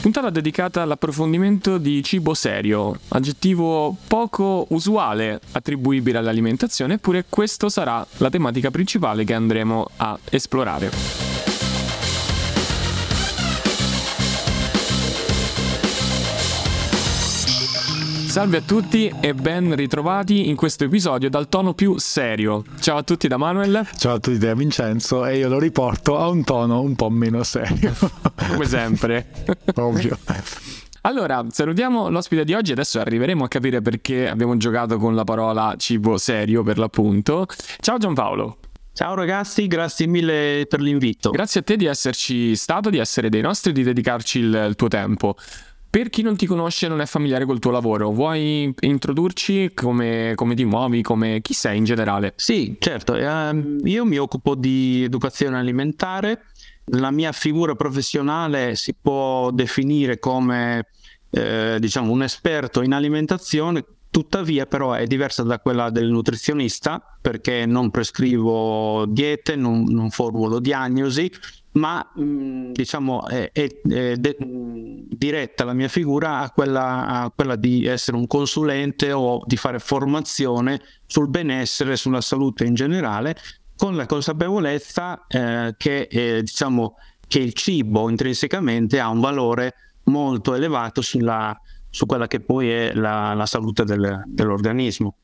Puntata dedicata all'approfondimento di cibo serio, aggettivo poco usuale attribuibile all'alimentazione, eppure questo sarà la tematica principale che andremo a esplorare. Salve a tutti e ben ritrovati in questo episodio dal tono più serio. Ciao a tutti da Manuel. Ciao a tutti da Vincenzo e io lo riporto a un tono un po' meno serio. Come sempre. Ovvio. Allora, salutiamo l'ospite di oggi, adesso arriveremo a capire perché abbiamo giocato con la parola cibo serio per l'appunto. Ciao Giampaolo. Ciao ragazzi, grazie mille per l'invito. Grazie a te di esserci stato, di essere dei nostri, di dedicarci il, il tuo tempo. Per chi non ti conosce e non è familiare col tuo lavoro, vuoi introdurci come, come ti muovi, come, chi sei in generale? Sì, certo, eh, io mi occupo di educazione alimentare, la mia figura professionale si può definire come eh, diciamo un esperto in alimentazione, tuttavia però è diversa da quella del nutrizionista perché non prescrivo diete, non, non formulo diagnosi, ma mh, diciamo è, è, è de- diretta la mia figura a quella, a quella, di essere un consulente o di fare formazione sul benessere, sulla salute in generale, con la consapevolezza eh, che, eh, diciamo, che il cibo intrinsecamente ha un valore molto elevato sulla, su quella che poi è la, la salute del, dell'organismo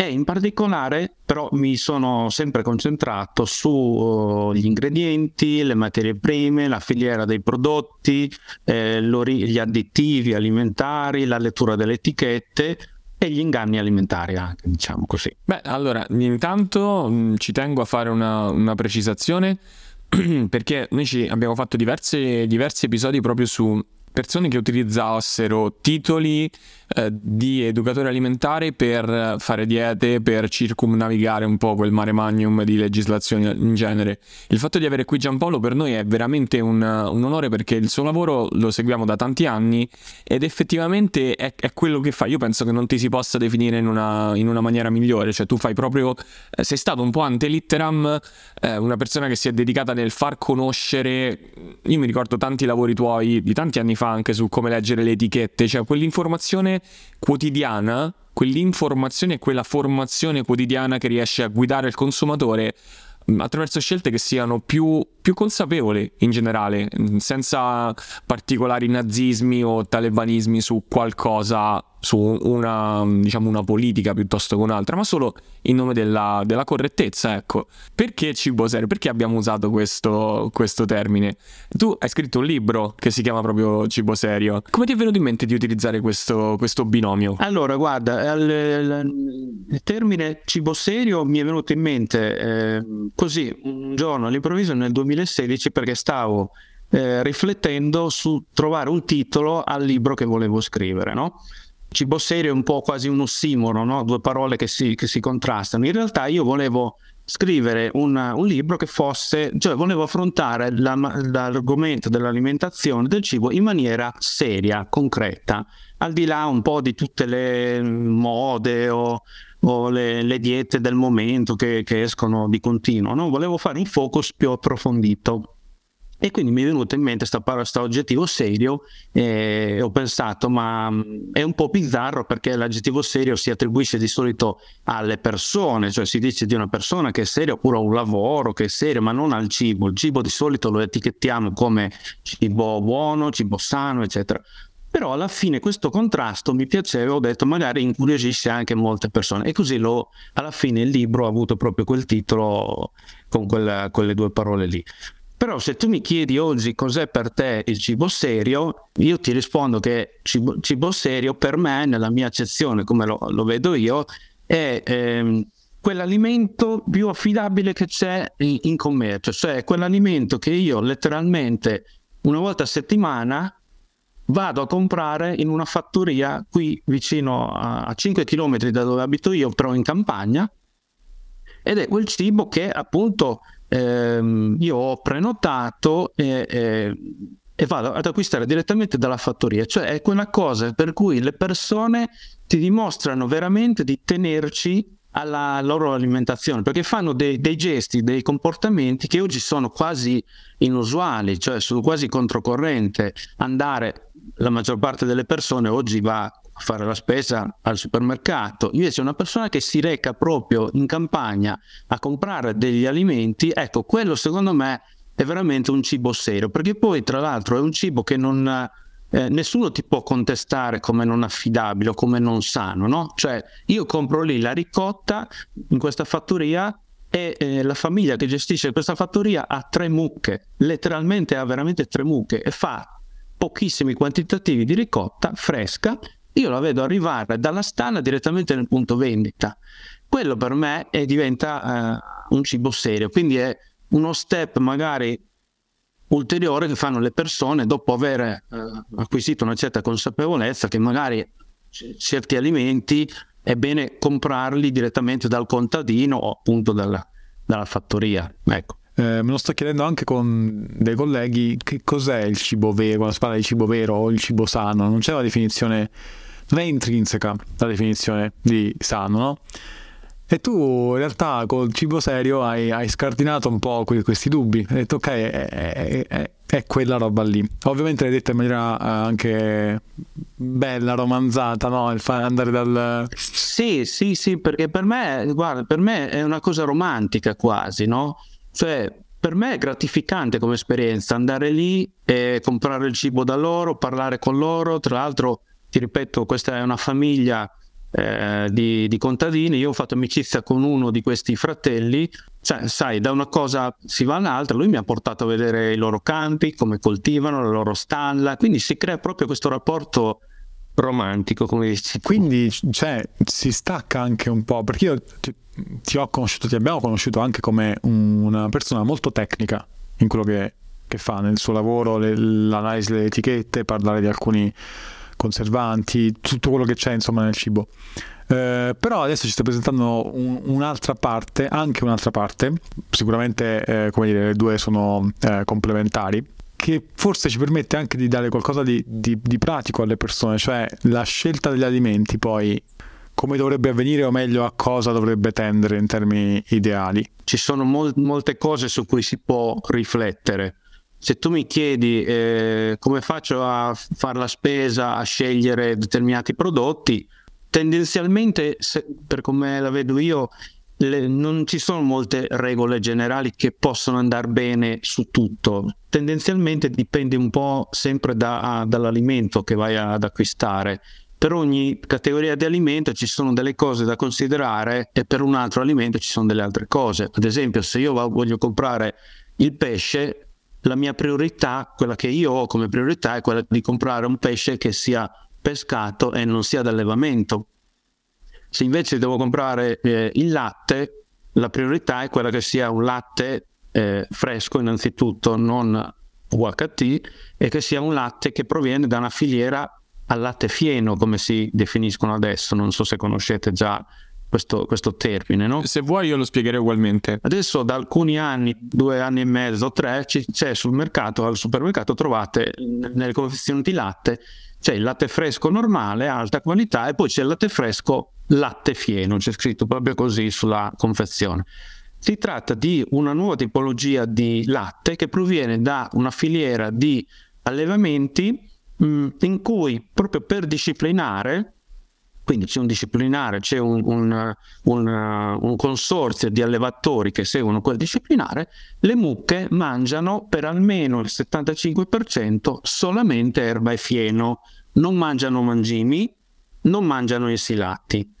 e in particolare però mi sono sempre concentrato sugli uh, ingredienti, le materie prime, la filiera dei prodotti, eh, gli additivi alimentari, la lettura delle etichette e gli inganni alimentari anche, diciamo così. Beh, allora, intanto mh, mm, ci tengo a fare una, una precisazione perché noi abbiamo fatto diversi, diversi episodi proprio su persone che utilizzassero titoli eh, di educatore alimentare per fare diete, per circumnavigare un po' quel mare magnum di legislazione in genere. Il fatto di avere qui Giampaolo per noi è veramente un, un onore perché il suo lavoro lo seguiamo da tanti anni ed effettivamente è, è, quello che fa. Io penso che non ti si possa definire in una, in una maniera migliore, cioè tu fai proprio, eh, sei stato un po' ante litteram, eh, una persona che si è dedicata nel far conoscere, io mi ricordo tanti lavori tuoi di tanti anni fa anche su come leggere le etichette, cioè quell'informazione quotidiana, quell'informazione e quella formazione quotidiana che riesce a guidare il consumatore attraverso scelte che siano più, più, consapevoli in generale, senza particolari nazismi o talebanismi su qualcosa su una, diciamo, una politica piuttosto che un'altra, ma solo in nome della, della correttezza, ecco. Perché cibo serio? Perché abbiamo usato questo, questo, termine? Tu hai scritto un libro che si chiama proprio cibo serio. Come ti è venuto in mente di utilizzare questo, questo binomio? Allora, guarda, il, il, termine cibo serio mi è venuto in mente eh, così un giorno all'improvviso nel 2016 perché stavo eh, riflettendo su trovare un titolo al libro che volevo scrivere, no? Cibo serio è un po' quasi un ossimoro, no? due parole che si, che si, contrastano. In realtà io volevo scrivere un, un libro che fosse, cioè volevo affrontare la, l'argomento dell'alimentazione del cibo in maniera seria, concreta, al di là un po' di tutte le mode o, o le, le, diete del momento che, che escono di continuo. No? Volevo fare un focus più approfondito. E quindi mi è venuto in mente questo aggettivo serio e ho pensato, ma mm, è un po' bizzarro perché l'aggettivo serio si attribuisce di solito alle persone, cioè si dice di una persona che è seria oppure a un lavoro che è serio, ma non al cibo. Il cibo di solito lo etichettiamo come cibo buono, cibo sano, eccetera. Però alla fine questo contrasto mi piaceva, ho detto magari incuriosisce anche molte persone e così lo, alla fine il libro ha avuto proprio quel titolo con quella, quelle due parole lì. Però se tu mi chiedi oggi cos'è per te il cibo serio, io ti rispondo che cibo, cibo serio per me, nella mia accezione, come lo, lo vedo io, è ehm, quell'alimento più affidabile che c'è in, in commercio, cioè quell'alimento che io letteralmente una volta a settimana vado a comprare in una fattoria qui vicino a, a 5 km da dove abito io, però in campagna, ed è quel cibo che appunto ehm, io ho prenotato e, e, e, vado ad acquistare direttamente dalla fattoria, cioè è quella cosa per cui le persone ti dimostrano veramente di tenerci alla loro alimentazione, perché fanno dei, dei, gesti, dei comportamenti che oggi sono quasi inusuali, cioè sono quasi controcorrente. Andare, la maggior parte delle persone oggi va fare la spesa al supermercato, invece una persona che si reca proprio in campagna a comprare degli alimenti, ecco, quello secondo me è veramente un cibo serio, perché poi tra l'altro è un cibo che non eh, nessuno ti può contestare come non affidabile o come non sano, no? Cioè, io compro lì la ricotta in questa fattoria e eh, la famiglia che gestisce questa fattoria ha tre mucche, letteralmente ha veramente tre mucche e fa pochissimi quantitativi di ricotta fresca. Io la vedo arrivare dalla stalla direttamente nel punto vendita. Quello per me è, diventa eh, un cibo serio, quindi è uno step magari ulteriore che fanno le persone dopo aver eh, acquisito una certa consapevolezza che magari certi alimenti è bene comprarli direttamente dal contadino o appunto dalla, dalla fattoria. Ecco. Eh, me lo sto chiedendo anche con dei colleghi che cos'è il cibo vero, quando si parla di cibo vero o il cibo sano, non c'è una definizione, non è intrinseca la definizione di sano, no? E tu in realtà col cibo serio hai, hai scardinato un po' questi dubbi. Hai detto ok, è, è, è, quella roba lì. Ovviamente l'hai detto in maniera eh, anche bella, romanzata, no? Il fare andare dal... Sì, sì, sì, perché per me, guarda, per me è una cosa romantica quasi, no? Cioè, per me è gratificante come esperienza andare lì e comprare il cibo da loro, parlare con loro. Tra l'altro, ti ripeto, questa è una famiglia eh, di, di, contadini. Io ho fatto amicizia con uno di questi fratelli. Cioè, sai, da una cosa si va all'altra. Lui mi ha portato a vedere i loro campi, come coltivano, la loro stalla. Quindi si crea proprio questo rapporto romantico, come dici. Quindi cioè, si stacca anche un po', perché io ti, ti ho conosciuto, ti abbiamo conosciuto anche come una persona molto tecnica in quello che, che fa nel suo lavoro, le, l'analisi delle etichette, parlare di alcuni conservanti, tutto quello che c'è insomma nel cibo. Eh, però adesso ci sta presentando un, un'altra parte, anche un'altra parte, sicuramente eh, come dire, le due sono eh, complementari, che forse ci permette anche di dare qualcosa di, di, di pratico alle persone, cioè la scelta degli alimenti poi come dovrebbe avvenire o meglio a cosa dovrebbe tendere in termini ideali. Ci sono mol- molte cose su cui si può riflettere se tu mi chiedi eh, come faccio a fare la spesa, a scegliere determinati prodotti, tendenzialmente, se, per come la vedo io, le, non ci sono molte regole generali che possono andare bene su tutto. Tendenzialmente dipende un po' sempre da, dall'alimento che vai ad acquistare. Per ogni categoria di alimento ci sono delle cose da considerare e per un altro alimento ci sono delle altre cose. Ad esempio, se io voglio comprare il pesce, la mia priorità, quella che io ho come priorità è quella di comprare un pesce che sia pescato e non sia d'allevamento. Se invece devo comprare eh, il latte, la priorità è quella che sia un latte eh, fresco innanzitutto, non UHT, e che sia un latte che proviene da una filiera al latte fieno, come si definiscono adesso. Non so se conoscete già questo, questo termine. No? Se vuoi io lo spiegherei ugualmente. Adesso da alcuni anni, due anni e mezzo, tre, c'è sul mercato, al supermercato trovate nelle confezioni di latte, c'è il latte fresco normale, alta qualità, e poi c'è il latte fresco latte fieno, c'è scritto proprio così sulla confezione. Si tratta di una nuova tipologia di latte che proviene da una filiera di allevamenti mh, in cui proprio per disciplinare quindi c'è un disciplinare, c'è un, un, un, un, consorzio di allevatori che seguono quel disciplinare, le mucche mangiano per almeno il 75% solamente erba e fieno, non mangiano mangimi, non mangiano insilati.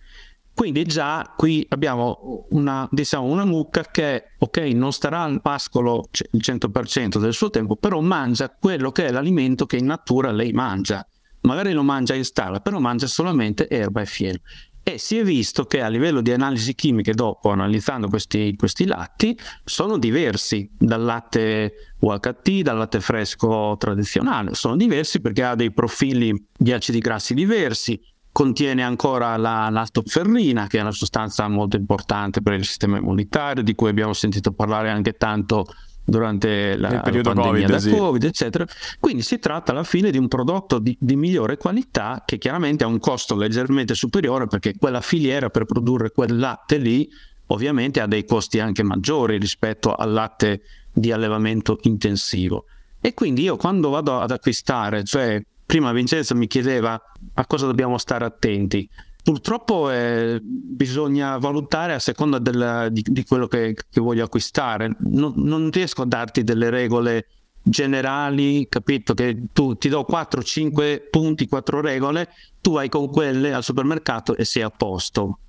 Quindi già qui abbiamo una, diciamo, una mucca che ok, non starà al pascolo il 100% del suo tempo, però mangia quello che è l'alimento che in natura lei mangia magari lo mangia in stalla, però mangia solamente erba e fieno. E si è visto che a livello di analisi chimiche, dopo analizzando questi, questi latti, sono diversi dal latte UHT, dal latte fresco tradizionale. Sono diversi perché ha dei profili di acidi grassi diversi, contiene ancora la lactoferrina, che è una sostanza molto importante per il sistema immunitario, di cui abbiamo sentito parlare anche tanto durante la, la pandemia Covid, da sì. Covid, eccetera. Quindi si tratta alla fine di un prodotto di, di migliore qualità che chiaramente ha un costo leggermente superiore perché quella filiera per produrre quel latte lì ovviamente ha dei costi anche maggiori rispetto al latte di allevamento intensivo. E quindi io quando vado ad acquistare, cioè prima Vincenzo mi chiedeva a cosa dobbiamo stare attenti. Purtroppo eh, bisogna valutare a seconda del, di, di, quello che, che voglio acquistare. Non, non, riesco a darti delle regole generali, capito? Che tu ti do 4-5 punti, 4 regole, tu vai con quelle al supermercato e sei a posto.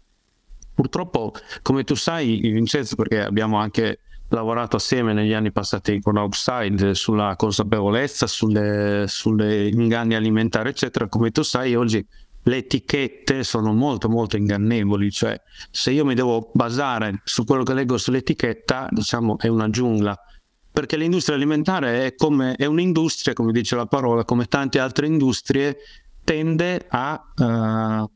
Purtroppo, come tu sai, Vincenzo, perché abbiamo anche lavorato assieme negli anni passati con Outside sulla consapevolezza, sulle, sulle inganni alimentari, eccetera, come tu sai, oggi le etichette sono molto molto ingannevoli, cioè se io mi devo basare su quello che leggo sull'etichetta, diciamo è una giungla, perché l'industria alimentare è, come, è un'industria, come dice la parola, come tante altre industrie, tende a uh,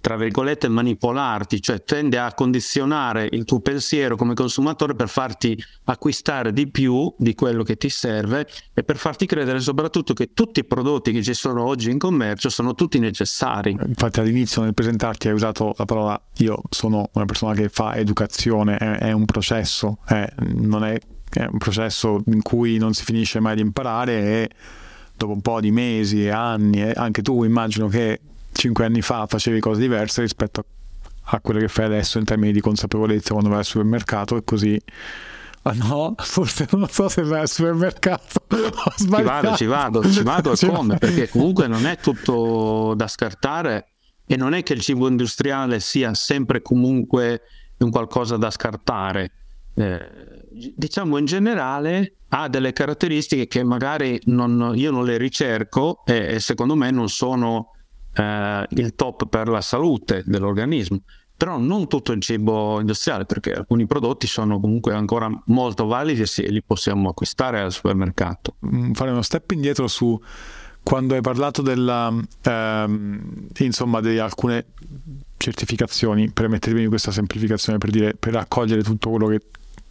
tra virgolette manipolarti, cioè tende a condizionare il tuo pensiero come consumatore per farti acquistare di più di quello che ti serve e per farti credere soprattutto che tutti i prodotti che ci sono oggi in commercio sono tutti necessari. Infatti all'inizio nel presentarti hai usato la parola io sono una persona che fa educazione, è, è un processo, è, non è, è un processo in cui non si finisce mai di imparare e dopo un po' di mesi e anni, anche tu immagino che cinque anni fa facevi cose diverse rispetto a quelle che fai adesso in termini di consapevolezza quando vai al supermercato e così. Ah no, forse non so se vai al supermercato. Ci vado, ci vado, ci vado ci come vado. perché comunque non è tutto da scartare e non è che il cibo industriale sia sempre comunque un qualcosa da scartare. Eh, diciamo in generale ha delle caratteristiche che magari non, io non le ricerco e, e secondo me non sono eh, il top per la salute dell'organismo. Però non tutto il cibo industriale, perché alcuni prodotti sono comunque ancora molto validi e li possiamo acquistare al supermercato. Mm, fare uno step indietro su quando hai parlato della, ehm, insomma, di alcune certificazioni, permettetemi questa semplificazione per dire, per raccogliere tutto quello che,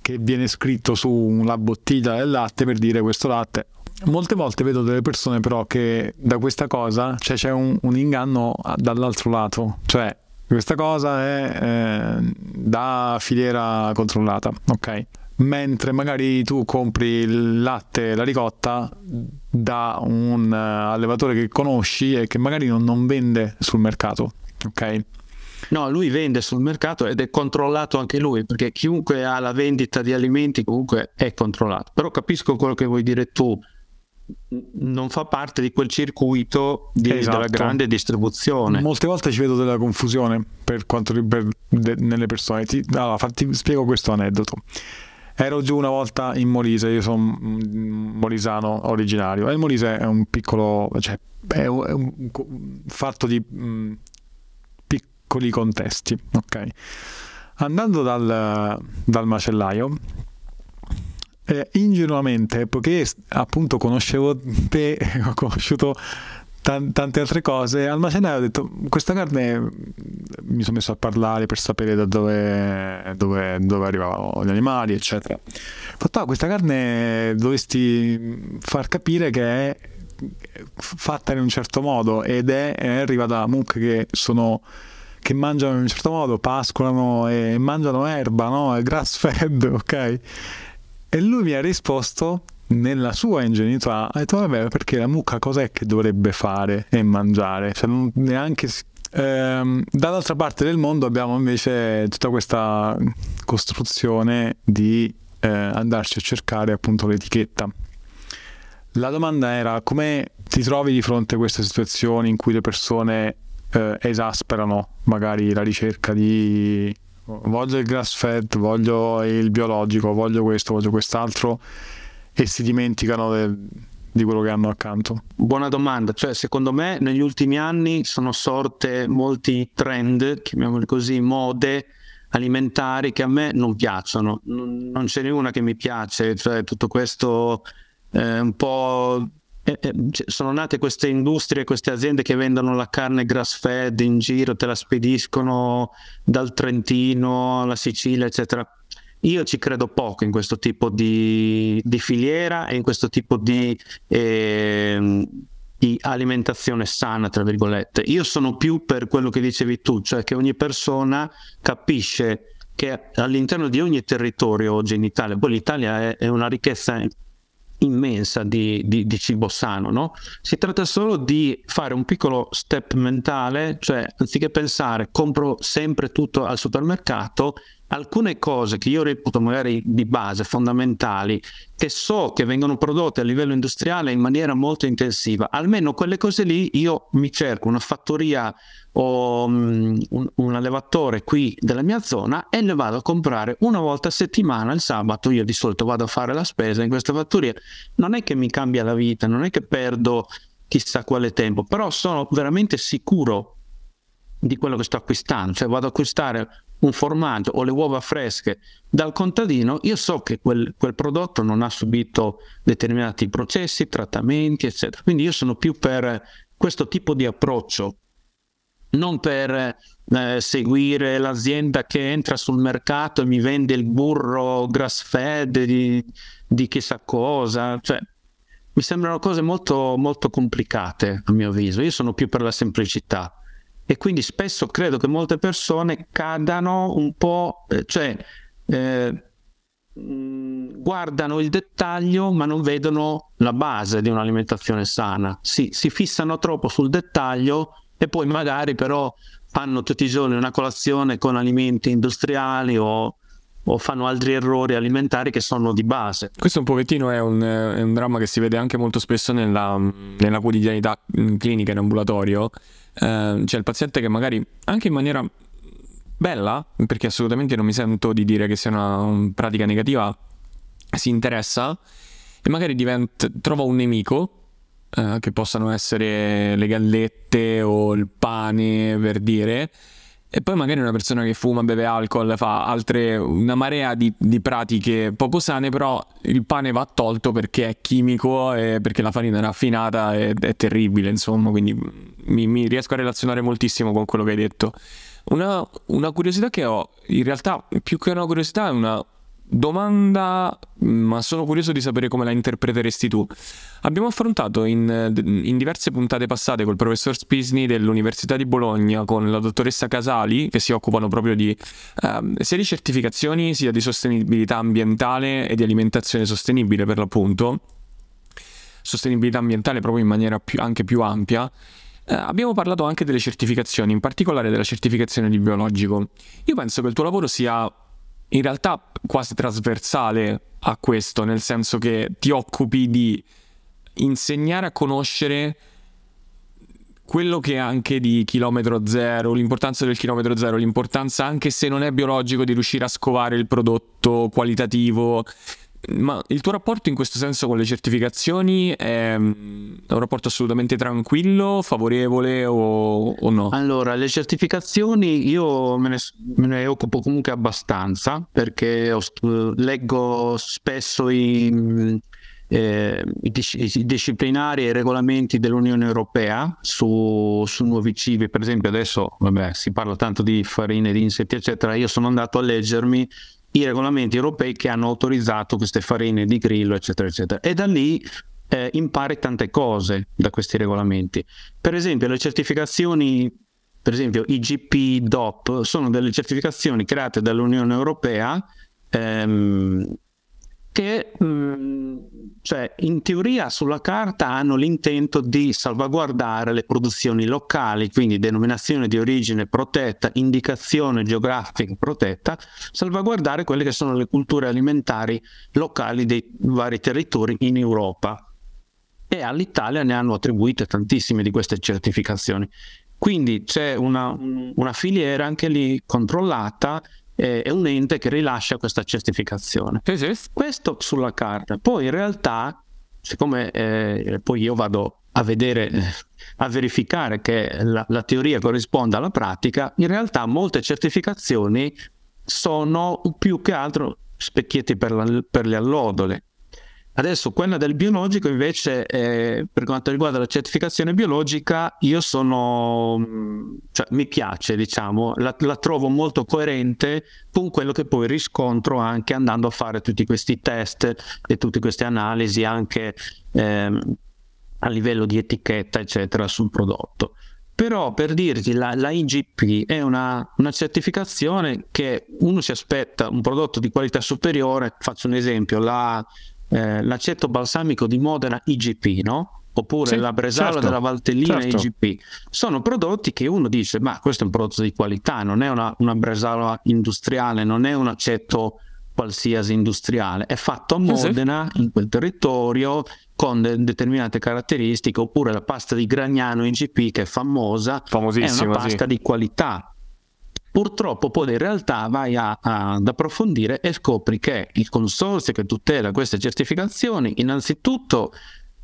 che viene scritto su una bottiglia del latte per dire questo latte Molte volte vedo delle persone però che da questa cosa cioè, c'è un, un inganno dall'altro lato, cioè questa cosa è eh, da filiera controllata, ok? Mentre magari tu compri il latte, la ricotta da un uh, allevatore che conosci e che magari non, non vende sul mercato, ok? No, lui vende sul mercato ed è controllato anche lui, perché chiunque ha la vendita di alimenti comunque è controllato. Però capisco quello che vuoi dire tu non fa parte di quel circuito di, esatto. della grande distribuzione. Molte volte ci vedo della confusione per quanto riguarda nelle persone. Ti, allora, ti spiego questo aneddoto. Ero giù una volta in Molise, io sono molisano originario e il Molise è un piccolo, cioè è un, è un fatto di mh, piccoli contesti, ok? Andando dal, dal macellaio eh, ingenuamente, poiché appunto conoscevo te, ho conosciuto tante altre cose, al macellaio ho detto questa carne mi sono messo a parlare per sapere da dove, dove, dove arrivavano gli animali, eccetera. Ho fatto, ah, questa carne dovresti far capire che è fatta in un certo modo ed è, arriva da mucche che sono che mangiano in un certo modo, pascolano e mangiano erba, no? È grass fed, ok? E lui mi ha risposto nella sua ingenuità, ha detto vabbè perché la mucca cos'è che dovrebbe fare e mangiare? Cioè non neanche... Ehm, dall'altra parte del mondo abbiamo invece tutta questa costruzione di eh, andarci a cercare appunto l'etichetta. La domanda era come ti trovi di fronte a queste situazioni in cui le persone eh, esasperano magari la ricerca di voglio il grass fed, voglio il biologico, voglio questo, voglio quest'altro e si dimenticano del, di quello che hanno accanto? Buona domanda, cioè secondo me negli ultimi anni sono sorte molti trend, chiamiamoli così, mode alimentari che a me non piacciono, non, non ce n'è una che mi piace, cioè tutto questo eh, un po' Eh, eh, sono nate queste industrie, queste aziende che vendono la carne grass fed in giro, te la spediscono dal Trentino alla Sicilia, eccetera. io ci credo poco in questo tipo di, di filiera e in questo tipo di, eh, di, alimentazione sana, tra virgolette. Io sono più per quello che dicevi tu, cioè che ogni persona capisce che all'interno di ogni territorio oggi in Italia, poi l'Italia è, è una ricchezza immensa di, di, di, cibo sano, no? Si tratta solo di fare un piccolo step mentale, cioè anziché pensare compro sempre tutto al supermercato, alcune cose che io reputo magari di base, fondamentali, che so che vengono prodotte a livello industriale in maniera molto intensiva, almeno quelle cose lì io mi cerco una fattoria o um, un, un, allevatore qui della mia zona e le vado a comprare una volta a settimana il sabato. Io di solito vado a fare la spesa in questa fattoria. Non è che mi cambia la vita, non è che perdo chissà quale tempo, però sono veramente sicuro di quello che sto acquistando, cioè vado ad acquistare un formaggio o le uova fresche dal contadino, io so che quel, quel, prodotto non ha subito determinati processi, trattamenti, eccetera. Quindi io sono più per questo tipo di approccio, non per eh, seguire l'azienda che entra sul mercato e mi vende il burro grass fed di, di chissà cosa. Cioè, mi sembrano cose molto, molto complicate a mio avviso. Io sono più per la semplicità e quindi spesso credo che molte persone cadano un po', eh, cioè eh, mm, guardano il dettaglio ma non vedono la base di un'alimentazione sana. Si, si fissano troppo sul dettaglio e poi magari però fanno tutti i giorni una colazione con alimenti industriali o o fanno altri errori alimentari che sono di base. Questo un pochettino è un, è un dramma che si vede anche molto spesso nella, nella quotidianità clinica in ambulatorio. Eh, c'è il paziente che magari anche in maniera bella, perché assolutamente non mi sento di dire che sia una pratica negativa, si interessa e magari diventa, trova un nemico eh, che possano essere le gallette o il pane per dire e poi magari una persona che fuma, beve alcol, fa altre, una marea di, di, pratiche poco sane, però il pane va tolto perché è chimico e perché la farina è raffinata e è terribile, insomma, quindi mi, mi, riesco a relazionare moltissimo con quello che hai detto. Una, una curiosità che ho, in realtà più che una curiosità è una domanda, ma sono curioso di sapere come la interpreteresti tu. Abbiamo affrontato in, in diverse puntate passate col professor Spisni dell'Università di Bologna con la dottoressa Casali, che si occupano proprio di eh, sia di certificazioni sia di sostenibilità ambientale e di alimentazione sostenibile per l'appunto. Sostenibilità ambientale proprio in maniera più, anche più ampia. Eh, abbiamo parlato anche delle certificazioni, in particolare della certificazione di biologico. Io penso che il tuo lavoro sia in realtà quasi trasversale a questo, nel senso che ti occupi di insegnare a conoscere quello che è anche di chilometro zero, l'importanza del chilometro zero, l'importanza anche se non è biologico di riuscire a scovare il prodotto qualitativo, ma il tuo rapporto in questo senso con le certificazioni è mm, un rapporto assolutamente tranquillo, favorevole o, o no? Allora, le certificazioni io me ne, me ne occupo comunque abbastanza perché ho, leggo spesso i, eh, i, i, disciplinari e i regolamenti dell'Unione Europea su, su, nuovi cibi. Per esempio adesso vabbè, si parla tanto di farine, di insetti, eccetera. Io sono andato a leggermi i regolamenti europei che hanno autorizzato queste farine di grillo, eccetera, eccetera. E da lì eh, impari tante cose da questi regolamenti. Per esempio, le certificazioni, per esempio IGP DOP, sono delle certificazioni create dall'Unione Europea ehm, che mh, mm, cioè, in teoria sulla carta hanno l'intento di salvaguardare le produzioni locali, quindi denominazione di origine protetta, indicazione geografica protetta, salvaguardare quelle che sono le culture alimentari locali dei vari territori in Europa. E all'Italia ne hanno attribuite tantissime di queste certificazioni. Quindi c'è una, una filiera anche lì controllata eh, è un ente che rilascia questa certificazione. Sì, sì. Questo sulla carta. Poi in realtà, siccome eh, poi io vado a vedere, a verificare che la, la, teoria corrisponda alla pratica, in realtà molte certificazioni sono più che altro specchietti per, la, per le allodole. Adesso quella del biologico invece, eh, per quanto riguarda la certificazione biologica, io sono, mm, cioè mi piace, diciamo, la, la, trovo molto coerente con quello che poi riscontro anche andando a fare tutti questi test e tutte queste analisi anche eh, a livello di etichetta, eccetera, sul prodotto. Però per dirti, la, la IGP è una, una, certificazione che uno si aspetta un prodotto di qualità superiore. Faccio un esempio, la eh, l'aceto balsamico di Modena IGP, no? oppure sì, la Bresalo certo, della Valtellina certo. IGP. Sono prodotti che uno dice, ma questo è un prodotto di qualità, non è una, una Bresalo industriale, non è un aceto qualsiasi industriale, è fatto a Modena, sì. in quel territorio, con de- determinate caratteristiche, oppure la pasta di Gragnano IGP che è famosa, è una pasta sì. di qualità purtroppo poi in realtà vai a, a, ad approfondire e scopri che il consorzio che tutela queste certificazioni, innanzitutto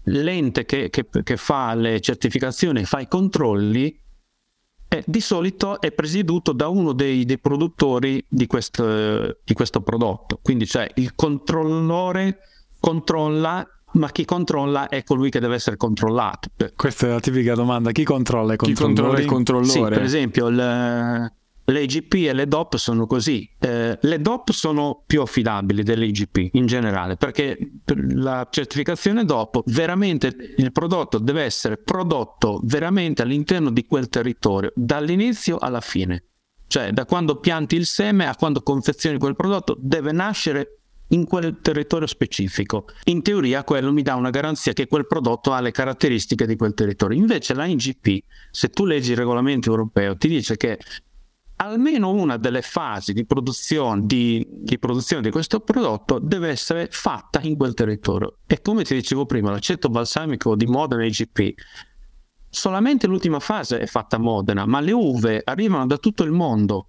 l'ente che, che, che fa le certificazioni, fa i controlli, eh, di solito è presieduto da uno dei, dei produttori di questo, di questo, prodotto. Quindi cioè il controllore controlla, ma chi controlla è colui che deve essere controllato. Questa è la tipica domanda, chi controlla i controllori? Chi controlla il controllore? Sì, per esempio il le IGP e le DOP sono così. Eh, le DOP sono più affidabili delle IGP in generale perché la certificazione DOP veramente il prodotto deve essere prodotto veramente all'interno di quel territorio dall'inizio alla fine. Cioè da quando pianti il seme a quando confezioni quel prodotto deve nascere in quel territorio specifico. In teoria quello mi dà una garanzia che quel prodotto ha le caratteristiche di quel territorio. Invece la IGP, se tu leggi il regolamento europeo, ti dice che almeno una delle fasi di produzione di, di produzione di, questo prodotto deve essere fatta in quel territorio. E come ti dicevo prima, l'aceto balsamico di Modena IGP, solamente l'ultima fase è fatta a Modena, ma le uve arrivano da tutto il mondo.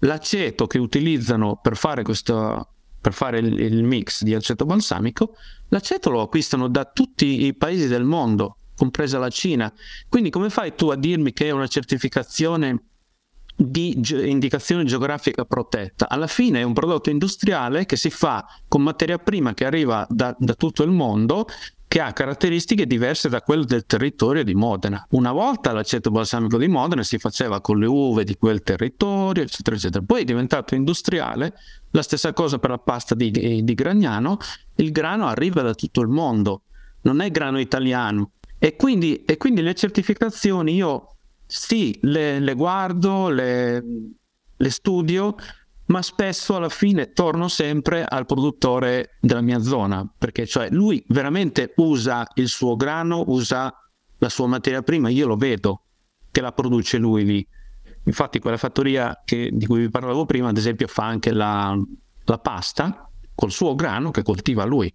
L'aceto che utilizzano per fare questo, per fare il, il, mix di aceto balsamico, l'aceto lo acquistano da tutti i paesi del mondo, compresa la Cina. Quindi come fai tu a dirmi che è una certificazione di indicazione geografica protetta. Alla fine è un prodotto industriale che si fa con materia prima che arriva da, da tutto il mondo che ha caratteristiche diverse da quelle del territorio di Modena. Una volta l'aceto balsamico di Modena si faceva con le uve di quel territorio, eccetera, eccetera. Poi è diventato industriale, la stessa cosa per la pasta di, di Gragnano, il grano arriva da tutto il mondo, non è grano italiano. E quindi, e quindi le certificazioni io sì, le, le guardo, le, le studio, ma spesso alla fine torno sempre al produttore della mia zona, perché cioè lui veramente usa il suo grano, usa la sua materia prima, io lo vedo che la produce lui lì. Infatti quella fattoria che, di cui vi parlavo prima, ad esempio, fa anche la, la, pasta col suo grano che coltiva lui,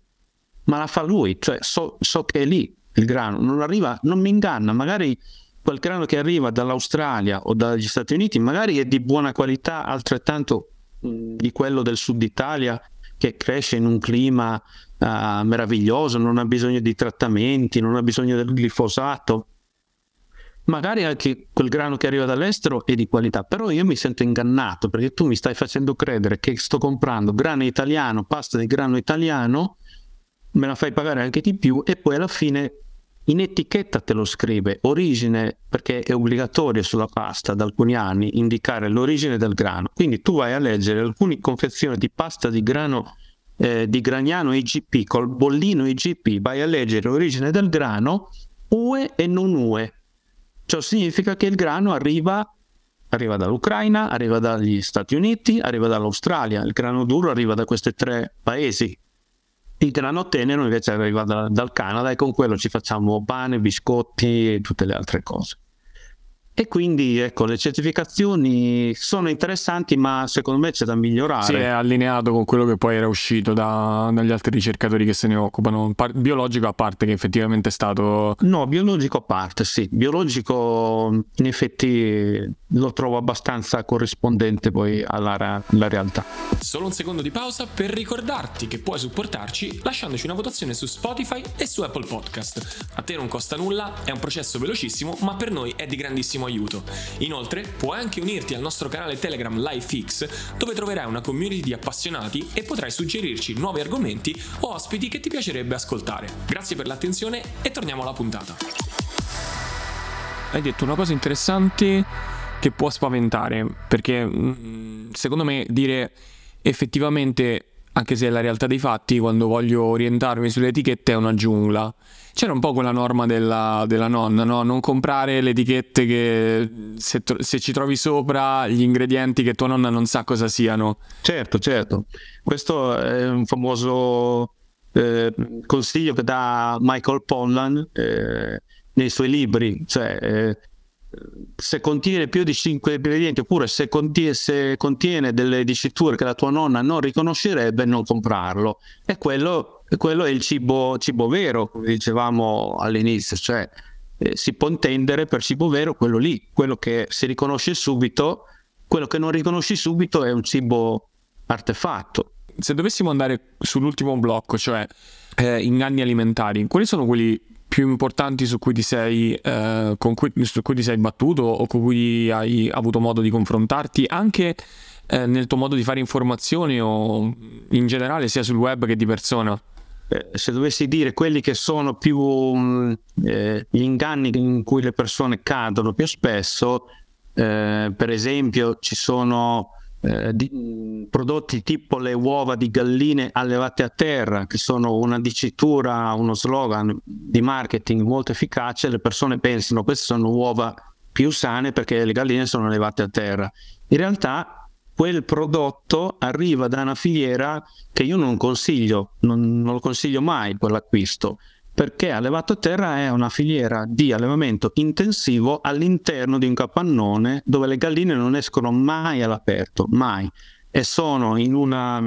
ma la fa lui, cioè so, so che è lì il grano, non arriva, non mi inganna, magari quel grano che arriva dall'Australia o dagli Stati Uniti magari è di buona qualità altrettanto di quello del sud Italia che cresce in un clima uh, meraviglioso, non ha bisogno di trattamenti, non ha bisogno del glifosato. Magari anche quel grano che arriva dall'estero è di qualità, però io mi sento ingannato perché tu mi stai facendo credere che sto comprando grano italiano, pasta di grano italiano, me la fai pagare anche di più e poi alla fine in etichetta te lo scrive origine perché è obbligatorio sulla pasta da alcuni anni indicare l'origine del grano. Quindi tu vai a leggere alcune confezioni di pasta di grano eh, di Gragnano IGP col bollino IGP, vai a leggere l'origine del grano UE e non UE. Ciò significa che il grano arriva, arriva dall'Ucraina, arriva dagli Stati Uniti, arriva dall'Australia. Il grano duro arriva da questi tre paesi il grano tenero invece arriva da, dal Canada e con quello ci facciamo pane, biscotti e tutte le altre cose. E quindi ecco, le certificazioni sono interessanti, ma secondo me c'è da migliorare. Sì, è allineato con quello che poi era uscito da, dagli altri ricercatori che se ne occupano. Par- biologico a parte, che effettivamente è stato. No, biologico a parte, sì. Biologico in effetti lo trovo abbastanza corrispondente poi alla, alla realtà. Solo un secondo di pausa per ricordarti che puoi supportarci lasciandoci una votazione su Spotify e su Apple Podcast. A te non costa nulla, è un processo velocissimo, ma per noi è di grandissimo aiuto. Inoltre, puoi anche unirti al nostro canale Telegram LifeX, dove troverai una community di appassionati e potrai suggerirci nuovi argomenti o ospiti che ti piacerebbe ascoltare. Grazie per l'attenzione e torniamo alla puntata. Hai detto una cosa interessante che può spaventare, perché mm, secondo me dire effettivamente anche se è la realtà dei fatti, quando voglio orientarmi sulle etichette è una giungla. C'era un po' quella norma della, della nonna, no? Non comprare le etichette che se, se, ci trovi sopra gli ingredienti che tua nonna non sa cosa siano. Certo, certo. Questo è un famoso eh, consiglio che dà Michael Pollan eh, nei suoi libri, cioè eh, se contiene più di 5 ingredienti oppure se contiene, se contiene, delle diciture che la tua nonna non riconoscerebbe non comprarlo e quello, quello è il cibo, cibo, vero come dicevamo all'inizio cioè eh, si può intendere per cibo vero quello lì quello che si riconosce subito quello che non riconosci subito è un cibo artefatto se dovessimo andare sull'ultimo blocco cioè eh, inganni alimentari quali sono quelli più importanti su cui ti sei, eh, cui, su cui ti sei battuto o con cui hai avuto modo di confrontarti anche eh, nel tuo modo di fare informazioni o in generale sia sul web che di persona? Eh, se dovessi dire quelli che sono più mm, eh, gli inganni in cui le persone cadono più spesso, eh, per esempio ci sono eh, di, prodotti tipo le uova di galline allevate a terra, che sono una dicitura, uno slogan di marketing molto efficace, le persone pensano queste sono uova più sane perché le galline sono allevate a terra. In realtà quel prodotto arriva da una filiera che io non consiglio, non, non lo consiglio mai quell'acquisto perché allevato a terra è una filiera di allevamento intensivo all'interno di un capannone dove le galline non escono mai all'aperto, mai, e sono in una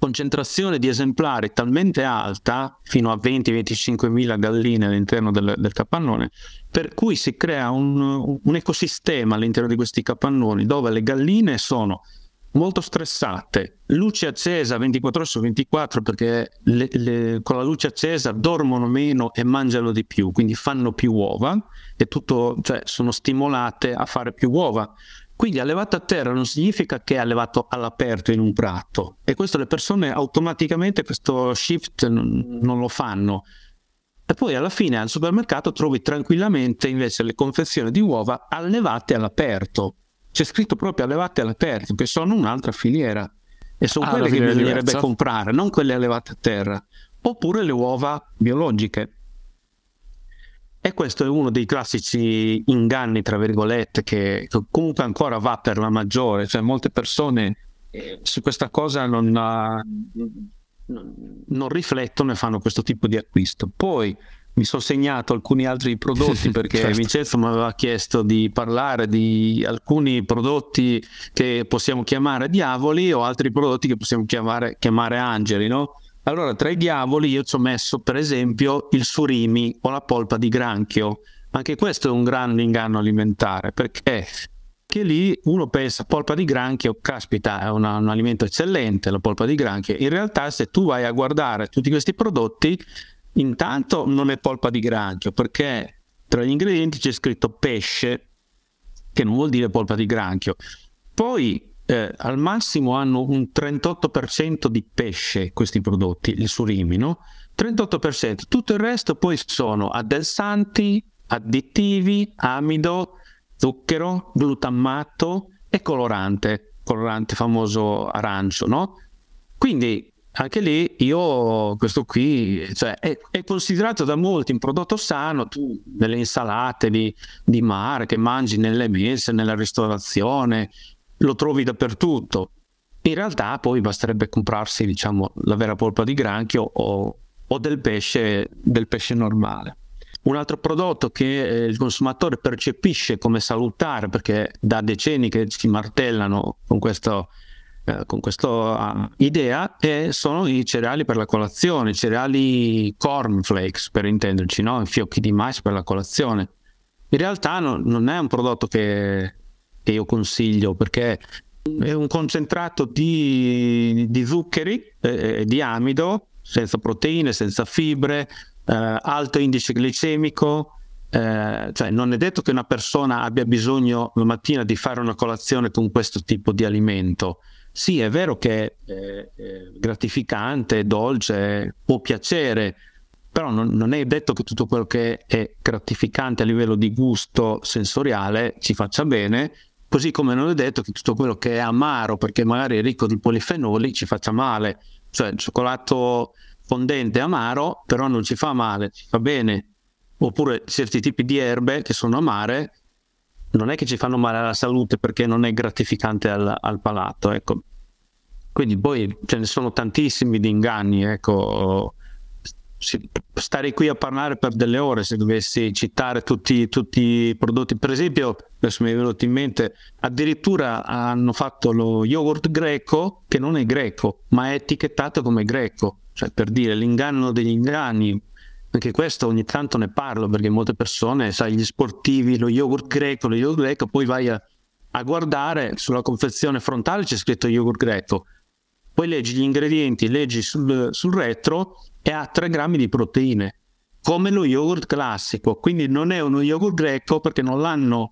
concentrazione di esemplari talmente alta, fino a 20-25 mila galline all'interno del, del, capannone, per cui si crea un, un ecosistema all'interno di questi capannoni dove le galline sono molto stressate, luce accesa 24 ore su 24 perché le, le, con la luce accesa dormono meno e mangiano di più, quindi fanno più uova e tutto, cioè sono stimolate a fare più uova. Quindi allevato a terra non significa che è allevato all'aperto in un prato e questo le persone automaticamente questo shift non, lo fanno. E poi alla fine al supermercato trovi tranquillamente invece le confezioni di uova allevate all'aperto c'è scritto proprio allevate all'aperto, che sono un'altra filiera. E sono ah, quelle che bisognerebbe diversa. comprare, non quelle allevate a terra. Oppure le uova biologiche. E questo è uno dei classici inganni, tra virgolette, che, che comunque ancora va per la maggiore. Cioè, molte persone eh, su questa cosa non, non riflettono e fanno questo tipo di acquisto. Poi mi sono segnato alcuni altri prodotti perché certo. Vincenzo mi aveva chiesto di parlare di alcuni prodotti che possiamo chiamare diavoli o altri prodotti che possiamo chiamare, chiamare angeli, no? Allora, tra i diavoli io ci ho messo per esempio il surimi o la polpa di granchio. Anche questo è un grande inganno alimentare perché che lì uno pensa polpa di granchio, caspita, è una, un alimento eccellente la polpa di granchio. In realtà se tu vai a guardare tutti questi prodotti Intanto non è polpa di granchio perché tra gli ingredienti c'è scritto pesce, che non vuol dire polpa di granchio. Poi eh, al massimo hanno un 38% di pesce questi prodotti, il surimi, no? 38%. Tutto il resto poi sono addensati, additivi, amido, zucchero, glutammato e colorante, colorante famoso arancio, no? Quindi anche lì io questo qui cioè, è, è, considerato da molti un prodotto sano tu nelle insalate di, di mare che mangi nelle messe nella ristorazione lo trovi dappertutto in realtà poi basterebbe comprarsi diciamo la vera polpa di granchio o, o del pesce del pesce normale un altro prodotto che eh, il consumatore percepisce come salutare perché da decenni che si martellano con questo eh, questa uh, idea sono i cereali per la colazione, i cereali cornflakes per intenderci, no? i fiocchi di mais per la colazione. In realtà no, non è un prodotto che, che, io consiglio perché è un concentrato di, di zuccheri e eh, di amido senza proteine, senza fibre, eh, alto indice glicemico eh, cioè non è detto che una persona abbia bisogno la mattina di fare una colazione con questo tipo di alimento. Sì, è vero che è, gratificante, dolce, può piacere, però non, non, è detto che tutto quello che è gratificante a livello di gusto sensoriale ci faccia bene, così come non è detto che tutto quello che è amaro, perché magari è ricco di polifenoli, ci faccia male. Cioè il cioccolato fondente è amaro, però non ci fa male, ci fa bene. Oppure certi tipi di erbe che sono amare non è che ci fanno male alla salute perché non è gratificante al, al palato. Ecco. Quindi poi ce ne sono tantissimi di inganni. Ecco stare qui a parlare per delle ore se dovessi citare tutti, tutti, i prodotti. Per esempio, adesso mi è venuto in mente, addirittura hanno fatto lo yogurt greco che non è greco, ma è etichettato come greco. Cioè, per dire l'inganno degli inganni, anche questo ogni tanto ne parlo perché molte persone, sai, gli sportivi, lo yogurt greco, lo yogurt greco, poi vai a, a guardare sulla confezione frontale c'è scritto yogurt greco, poi leggi gli ingredienti, leggi sul, sul retro e ha 3 grammi di proteine, come lo yogurt classico. Quindi non è uno yogurt greco perché non l'hanno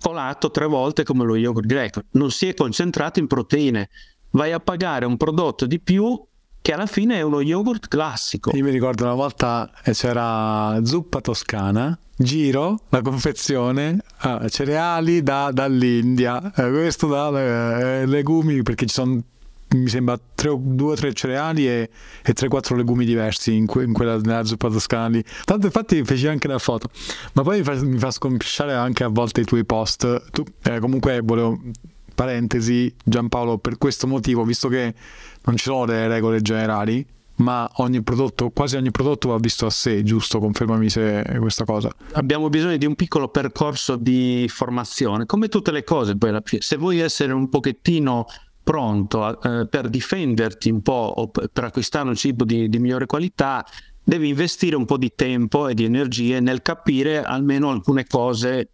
colato tre volte come lo yogurt greco. Non si è concentrato in proteine. Vai a pagare un prodotto di più che alla fine è uno yogurt classico. Io mi ricordo una volta eh, c'era zuppa toscana, giro la confezione, ah, cereali da, dall'India, eh, questo da eh, legumi perché ci sono mi sembra due o tre cereali e, e 3-4 legumi diversi in, que, in quella nella zuppa toscana lì. Tanto infatti feci anche la foto, ma poi mi fa, mi fa scompisciare anche a volte i tuoi post. Tu, eh, comunque volevo parentesi Giampaolo per questo motivo, visto che non ci sono delle regole generali, ma ogni prodotto, quasi ogni prodotto va visto a sé, giusto? Confermami se è questa cosa. Abbiamo bisogno di un piccolo percorso di formazione, come tutte le cose. Poi, se vuoi essere un pochettino pronto eh, per difenderti un po' o per acquistare un cibo di, di migliore qualità, devi investire un po' di tempo e di energie nel capire almeno alcune cose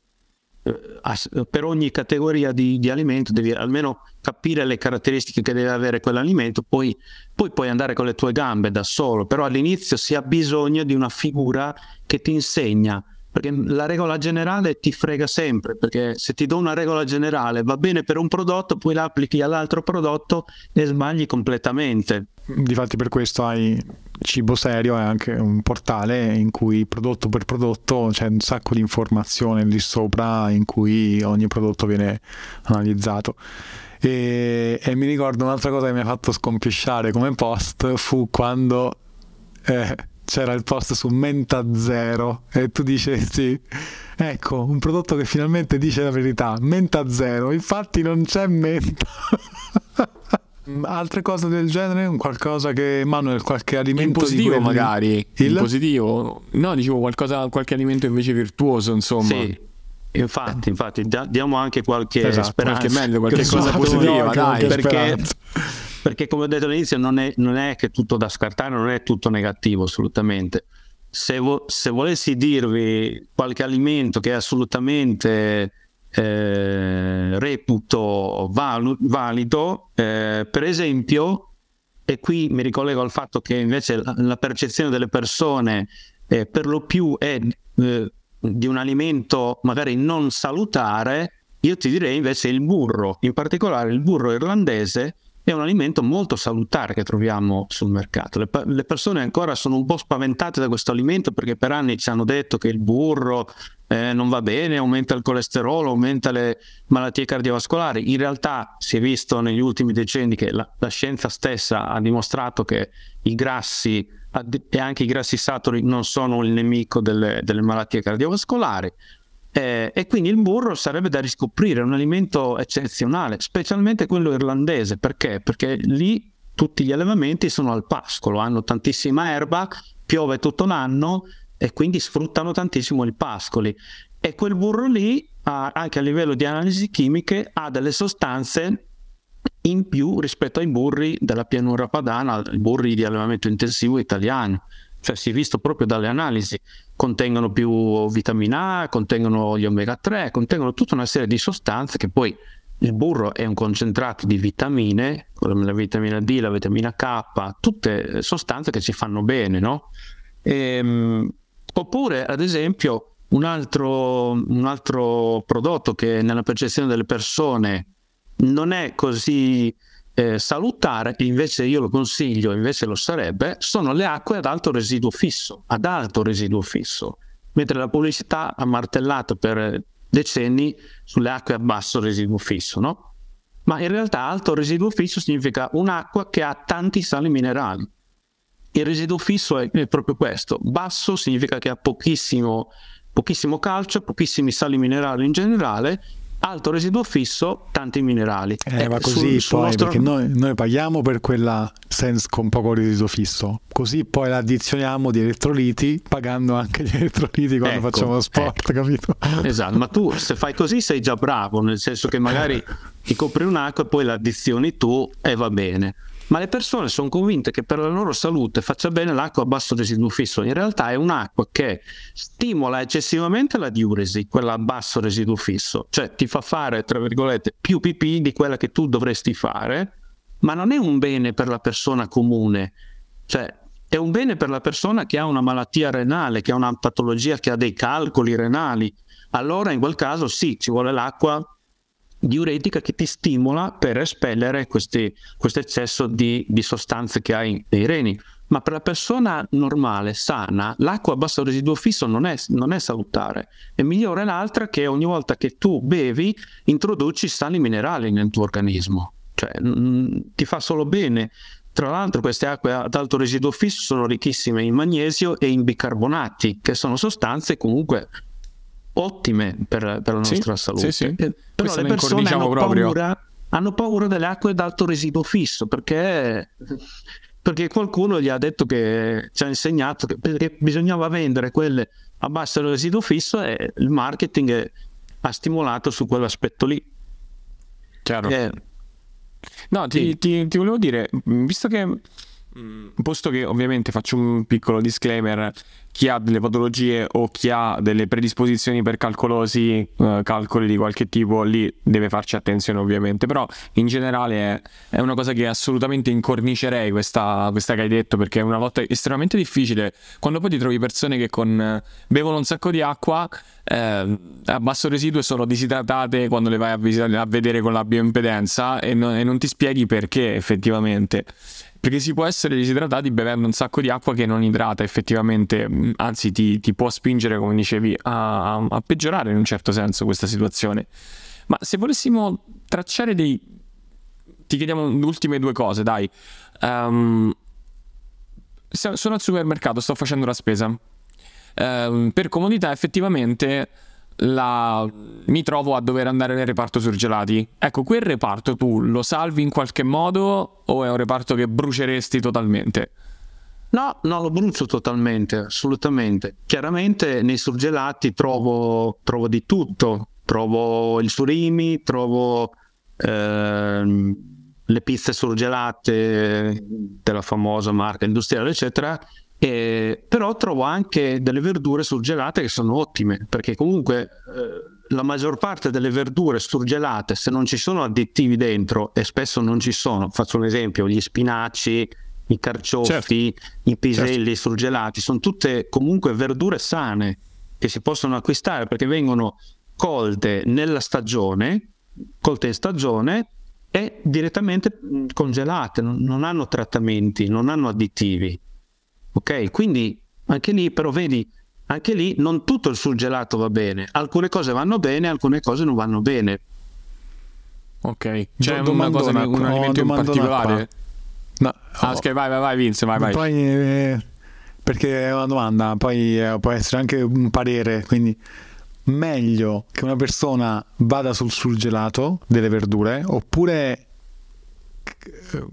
eh, per ogni categoria di, di, alimento devi almeno capire le caratteristiche che deve avere quell'alimento, poi, poi, puoi andare con le tue gambe da solo, però all'inizio si ha bisogno di una figura che ti insegna perché la regola generale ti frega sempre, perché se ti do una regola generale va bene per un prodotto, poi la applichi all'altro prodotto e sbagli completamente. Difatti per questo hai Cibo Serio è anche un portale in cui prodotto per prodotto c'è un sacco di informazioni lì sopra in cui ogni prodotto viene analizzato. E, e mi ricordo un'altra cosa che mi ha fatto scompisciare come post fu quando... Eh, c'era il post su Menta Zero e tu dicesti ecco un prodotto che finalmente dice la verità Menta Zero infatti non c'è menta. Altre cose del genere? Qualcosa che Manuel qualche alimento in positivo magari. Il... in positivo no dicevo qualcosa qualche alimento invece virtuoso insomma. Sì Infatti, infatti, diamo anche qualche esatto, speranza. Qualche meglio, qualche cosa positiva, dai. Perché, perché come ho detto all'inizio non è, non è che tutto da scartare, non è tutto negativo assolutamente. Se, vo- se volessi dirvi qualche alimento che è assolutamente eh, reputo val- valido, eh, per esempio, e qui mi ricollego al fatto che invece la, la percezione delle persone eh, per lo più è eh, di un alimento magari non salutare, io ti direi invece il burro, in particolare il burro irlandese è un alimento molto salutare che troviamo sul mercato. Le, le, persone ancora sono un po' spaventate da questo alimento perché per anni ci hanno detto che il burro eh, non va bene, aumenta il colesterolo, aumenta le malattie cardiovascolari. In realtà si è visto negli ultimi decenni che la, la scienza stessa ha dimostrato che i grassi e anche i grassi saturi non sono il nemico delle, delle malattie cardiovascolari. Eh, e quindi il burro sarebbe da riscoprire, è un alimento eccezionale, specialmente quello irlandese. Perché? Perché lì tutti gli allevamenti sono al pascolo, hanno tantissima erba, piove tutto l'anno e quindi sfruttano tantissimo i pascoli. E quel burro lì, anche a livello di analisi chimiche, ha delle sostanze in più rispetto ai burri della pianura padana, i burri di allevamento intensivo italiano cioè si è visto proprio dalle analisi, contengono più vitamina A, contengono gli omega 3, contengono tutta una serie di sostanze che poi il burro è un concentrato di vitamine, come la vitamina D, la vitamina K, tutte sostanze che ci fanno bene, no? Ehm, oppure, ad esempio, un altro, un altro prodotto che nella percezione delle persone non è così eh, salutare, invece io lo consiglio, invece lo sarebbe, sono le acque ad alto residuo fisso, ad alto residuo fisso, mentre la pubblicità ha martellato per decenni sulle acque a basso residuo fisso, no? Ma in realtà alto residuo fisso significa un'acqua che ha tanti sali minerali. Il residuo fisso è, è proprio questo, basso significa che ha pochissimo, pochissimo calcio, pochissimi sali minerali in generale alto residuo fisso, tanti minerali. Eh, ma così sul, poi, nostro... perché noi, noi, paghiamo per quella sense con poco residuo fisso, così poi la addizioniamo di elettroliti pagando anche gli elettroliti quando ecco, facciamo sport, ecco. capito? Esatto, ma tu se fai così sei già bravo, nel senso che magari ti compri un'acqua e poi la addizioni tu e va bene ma le persone sono convinte che per la loro salute faccia bene l'acqua a basso residuo fisso. In realtà è un'acqua che stimola eccessivamente la diuresi, quella a basso residuo fisso, cioè ti fa fare, tra virgolette, più pipì di quella che tu dovresti fare, ma non è un bene per la persona comune. Cioè, è un bene per la persona che ha una malattia renale, che ha una patologia, che ha dei calcoli renali. Allora in quel caso sì, ci vuole l'acqua diuretica che ti stimola per espellere questo eccesso di, di, sostanze che hai nei reni. Ma per la persona normale, sana, l'acqua a basso residuo fisso non è, non è salutare. È migliore l'altra che ogni volta che tu bevi introduci sali minerali nel tuo organismo. Cioè, mh, ti fa solo bene. Tra l'altro queste acque ad alto residuo fisso sono ricchissime in magnesio e in bicarbonati, che sono sostanze comunque ottime per, per la nostra sì, salute. Sì, sì. Eh, però le persone hanno paura, hanno paura, delle acque ad alto residuo fisso perché, perché qualcuno gli ha detto che ci ha insegnato che bisognava vendere quelle a basso residuo fisso e il marketing ha stimolato su quell'aspetto lì. Chiaro. Eh, no, ti, sì. ti, ti volevo dire, visto che. Posto che ovviamente faccio un piccolo disclaimer, chi ha delle patologie o chi ha delle predisposizioni per calcolosi, eh, calcoli di qualche tipo, lì deve farci attenzione ovviamente, però in generale è, è una cosa che assolutamente incornicerei questa, questa, che hai detto perché è una lotta estremamente difficile. Quando poi ti trovi persone che con, eh, bevono un sacco di acqua eh, a basso residuo e sono disidratate quando le vai a, vis- a vedere con la bioimpedenza e, no- e non ti spieghi perché effettivamente perché si può essere disidratati bevendo un sacco di acqua che non idrata effettivamente, mm, anzi ti, ti può spingere, come dicevi, a, a, peggiorare in un certo senso questa situazione. Ma se volessimo tracciare dei... ti chiediamo le ultime due cose, dai. Um, sono al supermercato, sto facendo la spesa. Um, per comodità effettivamente la... mi trovo a dover andare nel reparto surgelati. Ecco, quel reparto tu lo salvi in qualche modo o è un reparto che bruceresti totalmente? No, no, lo brucio totalmente, assolutamente. Chiaramente nei surgelati trovo, trovo di tutto. Trovo il surimi, trovo ehm, le pizze surgelate della famosa marca industriale, eccetera eh, però trovo anche delle verdure surgelate che sono ottime, perché comunque eh, la maggior parte delle verdure surgelate, se non ci sono additivi dentro, e spesso non ci sono, faccio un esempio, gli spinaci, i carciofi, certo. i piselli certo. surgelati, sono tutte comunque verdure sane che si possono acquistare perché vengono colte nella stagione, colte in stagione e direttamente congelate, non hanno trattamenti, non hanno additivi. Ok? Quindi anche lì, però vedi, anche lì non tutto il surgelato va bene, alcune cose vanno bene, alcune cose non vanno bene. Ok, c'è Do- una cosa, un, un alimento in particolare? No, ah, ok, vai, vai, vai, Vince, vai, vai. Poi, eh, perché è una domanda, poi eh, può essere anche un parere, quindi meglio che una persona vada sul surgelato delle verdure oppure eh,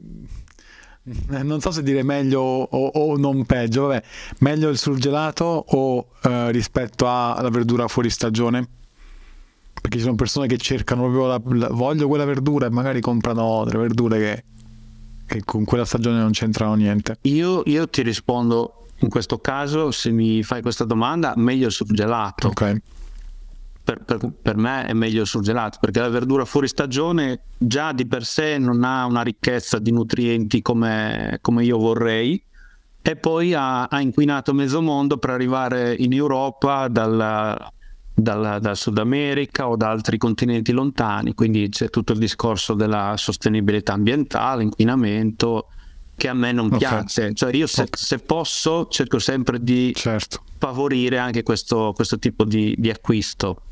non so se dire meglio o, o non peggio, vabbè, meglio il surgelato o eh, rispetto alla verdura fuori stagione? Perché ci sono persone che cercano proprio la, la, voglio quella verdura e magari comprano delle verdure che, che con quella stagione non c'entrano niente. Io, io, ti rispondo in questo caso, se mi fai questa domanda, meglio il surgelato. Ok per, per, per, me è meglio il surgelato perché la verdura fuori stagione già di per sé non ha una ricchezza di nutrienti come, come io vorrei e poi ha, ha inquinato mezzo mondo per arrivare in Europa dalla, dal, dal, Sud America o da altri continenti lontani, quindi c'è tutto il discorso della sostenibilità ambientale, inquinamento, che a me non okay. piace. Cioè io se, okay. se, posso cerco sempre di certo. favorire anche questo, questo tipo di, di acquisto.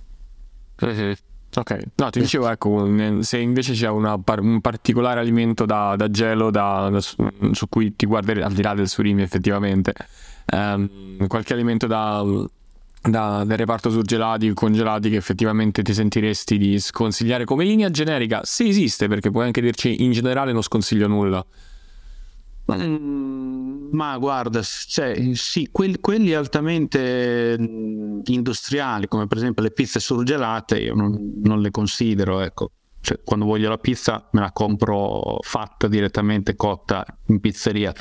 Ok, no, ti dicevo, ecco, se invece c'è una, un particolare alimento da, da gelo da, da, su cui ti guarderei, al di là del surimi effettivamente, ehm, qualche alimento da, da, del reparto surgelati congelati che effettivamente ti sentiresti di sconsigliare come linea generica, se esiste, perché puoi anche dirci in generale non sconsiglio nulla. Mm, ma guarda, cioè, sì, quelli, quelli altamente mm, industriali, come per esempio le pizze surgelate, io non, non le considero, ecco. Cioè, quando voglio la pizza me la compro fatta direttamente cotta in pizzeria.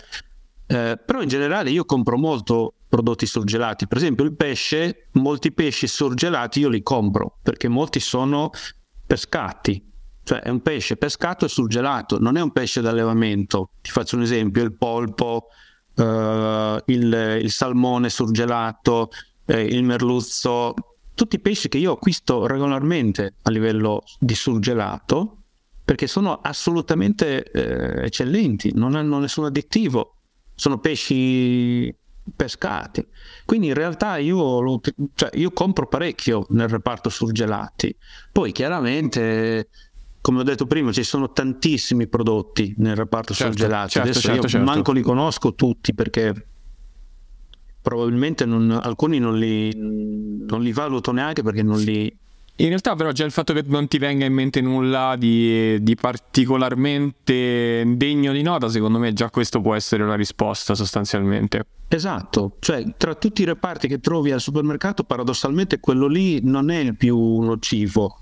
Eh, però in generale io compro molto prodotti surgelati. Per esempio il pesce, molti pesci surgelati io li compro perché molti sono pescati cioè è un pesce pescato e surgelato, non è un pesce d'allevamento. Ti faccio un esempio, il polpo, eh, il, il, salmone surgelato, eh, il merluzzo, tutti i pesci che io acquisto regolarmente a livello di surgelato perché sono assolutamente eh, eccellenti, non hanno nessun additivo, sono pesci pescati. Quindi in realtà io, lo, cioè, io compro parecchio nel reparto surgelati. Poi chiaramente come ho detto prima, ci sono tantissimi prodotti nel reparto certo, surgelati. Certo, Adesso certo, io certo. manco li conosco tutti perché probabilmente non, alcuni non li, non li valuto neanche perché non li, in realtà però già il fatto che non ti venga in mente nulla di, di, particolarmente degno di nota, secondo me già questo può essere una risposta sostanzialmente. Esatto, cioè tra tutti i reparti che trovi al supermercato paradossalmente quello lì non è il più nocivo,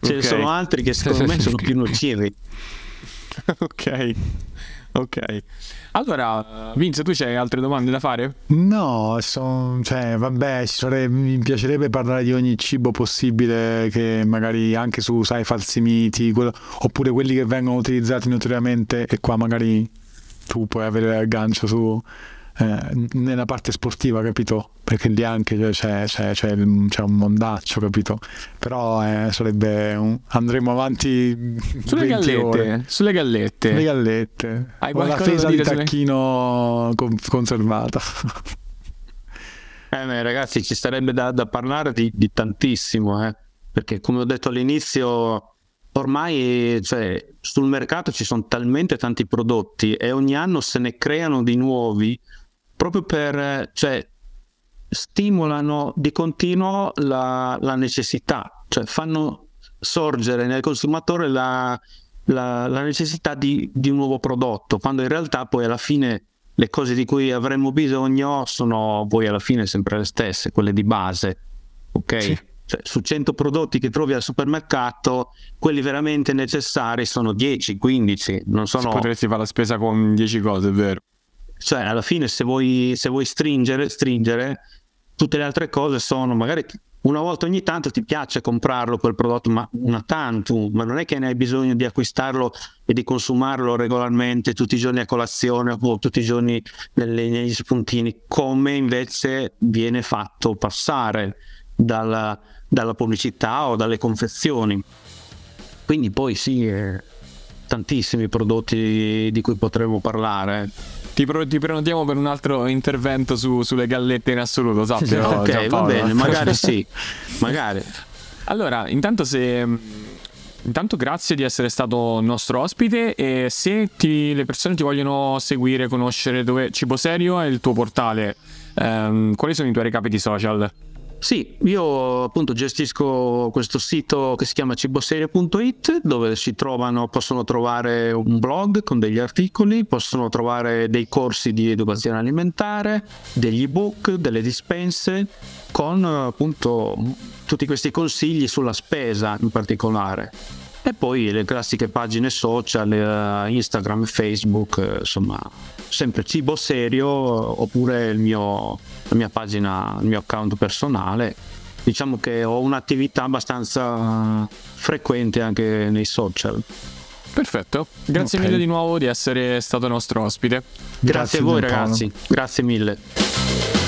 Ce okay. ne sono altri che secondo me sono più nocivi. ok, ok. Allora, Vince, tu c'hai altre domande da fare? No, son, cioè, vabbè, sarebbe, mi piacerebbe parlare di ogni cibo possibile, che magari anche su, sai, falsi miti, quello, oppure quelli che vengono utilizzati notoriamente, e qua magari tu puoi avere aggancio su eh, nella parte sportiva, capito? Perché lì anche c'è, c'è, c'è, c'è un mondaccio, capito? Però eh, sarebbe un... andremo avanti sulle gallette, ore. sulle gallette. Sulle gallette. Hai Con la fesa di tacchino sulle... conservata. Eh, beh, ragazzi, ci sarebbe da, da parlare di, di tantissimo, eh? perché come ho detto all'inizio, ormai cioè, sul mercato ci sono talmente tanti prodotti e ogni anno se ne creano di nuovi proprio per, cioè, stimolano di continuo la, la necessità, cioè fanno sorgere nel consumatore la, la, la necessità di, di, un nuovo prodotto, quando in realtà poi alla fine le cose di cui avremmo bisogno sono poi alla fine sempre le stesse, quelle di base, ok? Sì. Cioè, su 100 prodotti che trovi al supermercato, quelli veramente necessari sono 10, 15, non sono... Potresti fare la spesa con 10 cose, è vero? Cioè, alla fine, se vuoi, se vuoi stringere, stringere, tutte le altre cose sono magari una volta ogni tanto ti piace comprarlo quel prodotto, ma una tantum, ma non è che ne hai bisogno di acquistarlo e di consumarlo regolarmente tutti i giorni a colazione o tutti i giorni nelle, negli spuntini, come invece viene fatto passare dalla, dalla pubblicità o dalle confezioni. Quindi poi sì, eh, tantissimi prodotti di cui potremmo parlare ti, pro- ti, prenotiamo per un altro intervento su, sulle gallette in assoluto, sappio. ok, va bene, magari sì, magari. Allora, intanto se... Intanto grazie di essere stato nostro ospite e se ti, le persone ti vogliono seguire, conoscere dove Cibo Serio è il tuo portale, ehm, quali sono i tuoi recapiti social? Sì, io appunto gestisco questo sito che si chiama ciboserie.it dove si trovano, possono trovare un blog con degli articoli, possono trovare dei corsi di educazione alimentare, degli ebook, delle dispense con appunto tutti questi consigli sulla spesa in particolare. E poi le classiche pagine social, eh, Instagram Facebook, eh, insomma, sempre cibo serio oppure mio, la mia pagina, il mio account personale. Diciamo che ho un'attività abbastanza frequente anche nei social. Perfetto, grazie Ok. mille di nuovo di essere stato nostro ospite. Grazie, a voi ragazzi, grazie mille.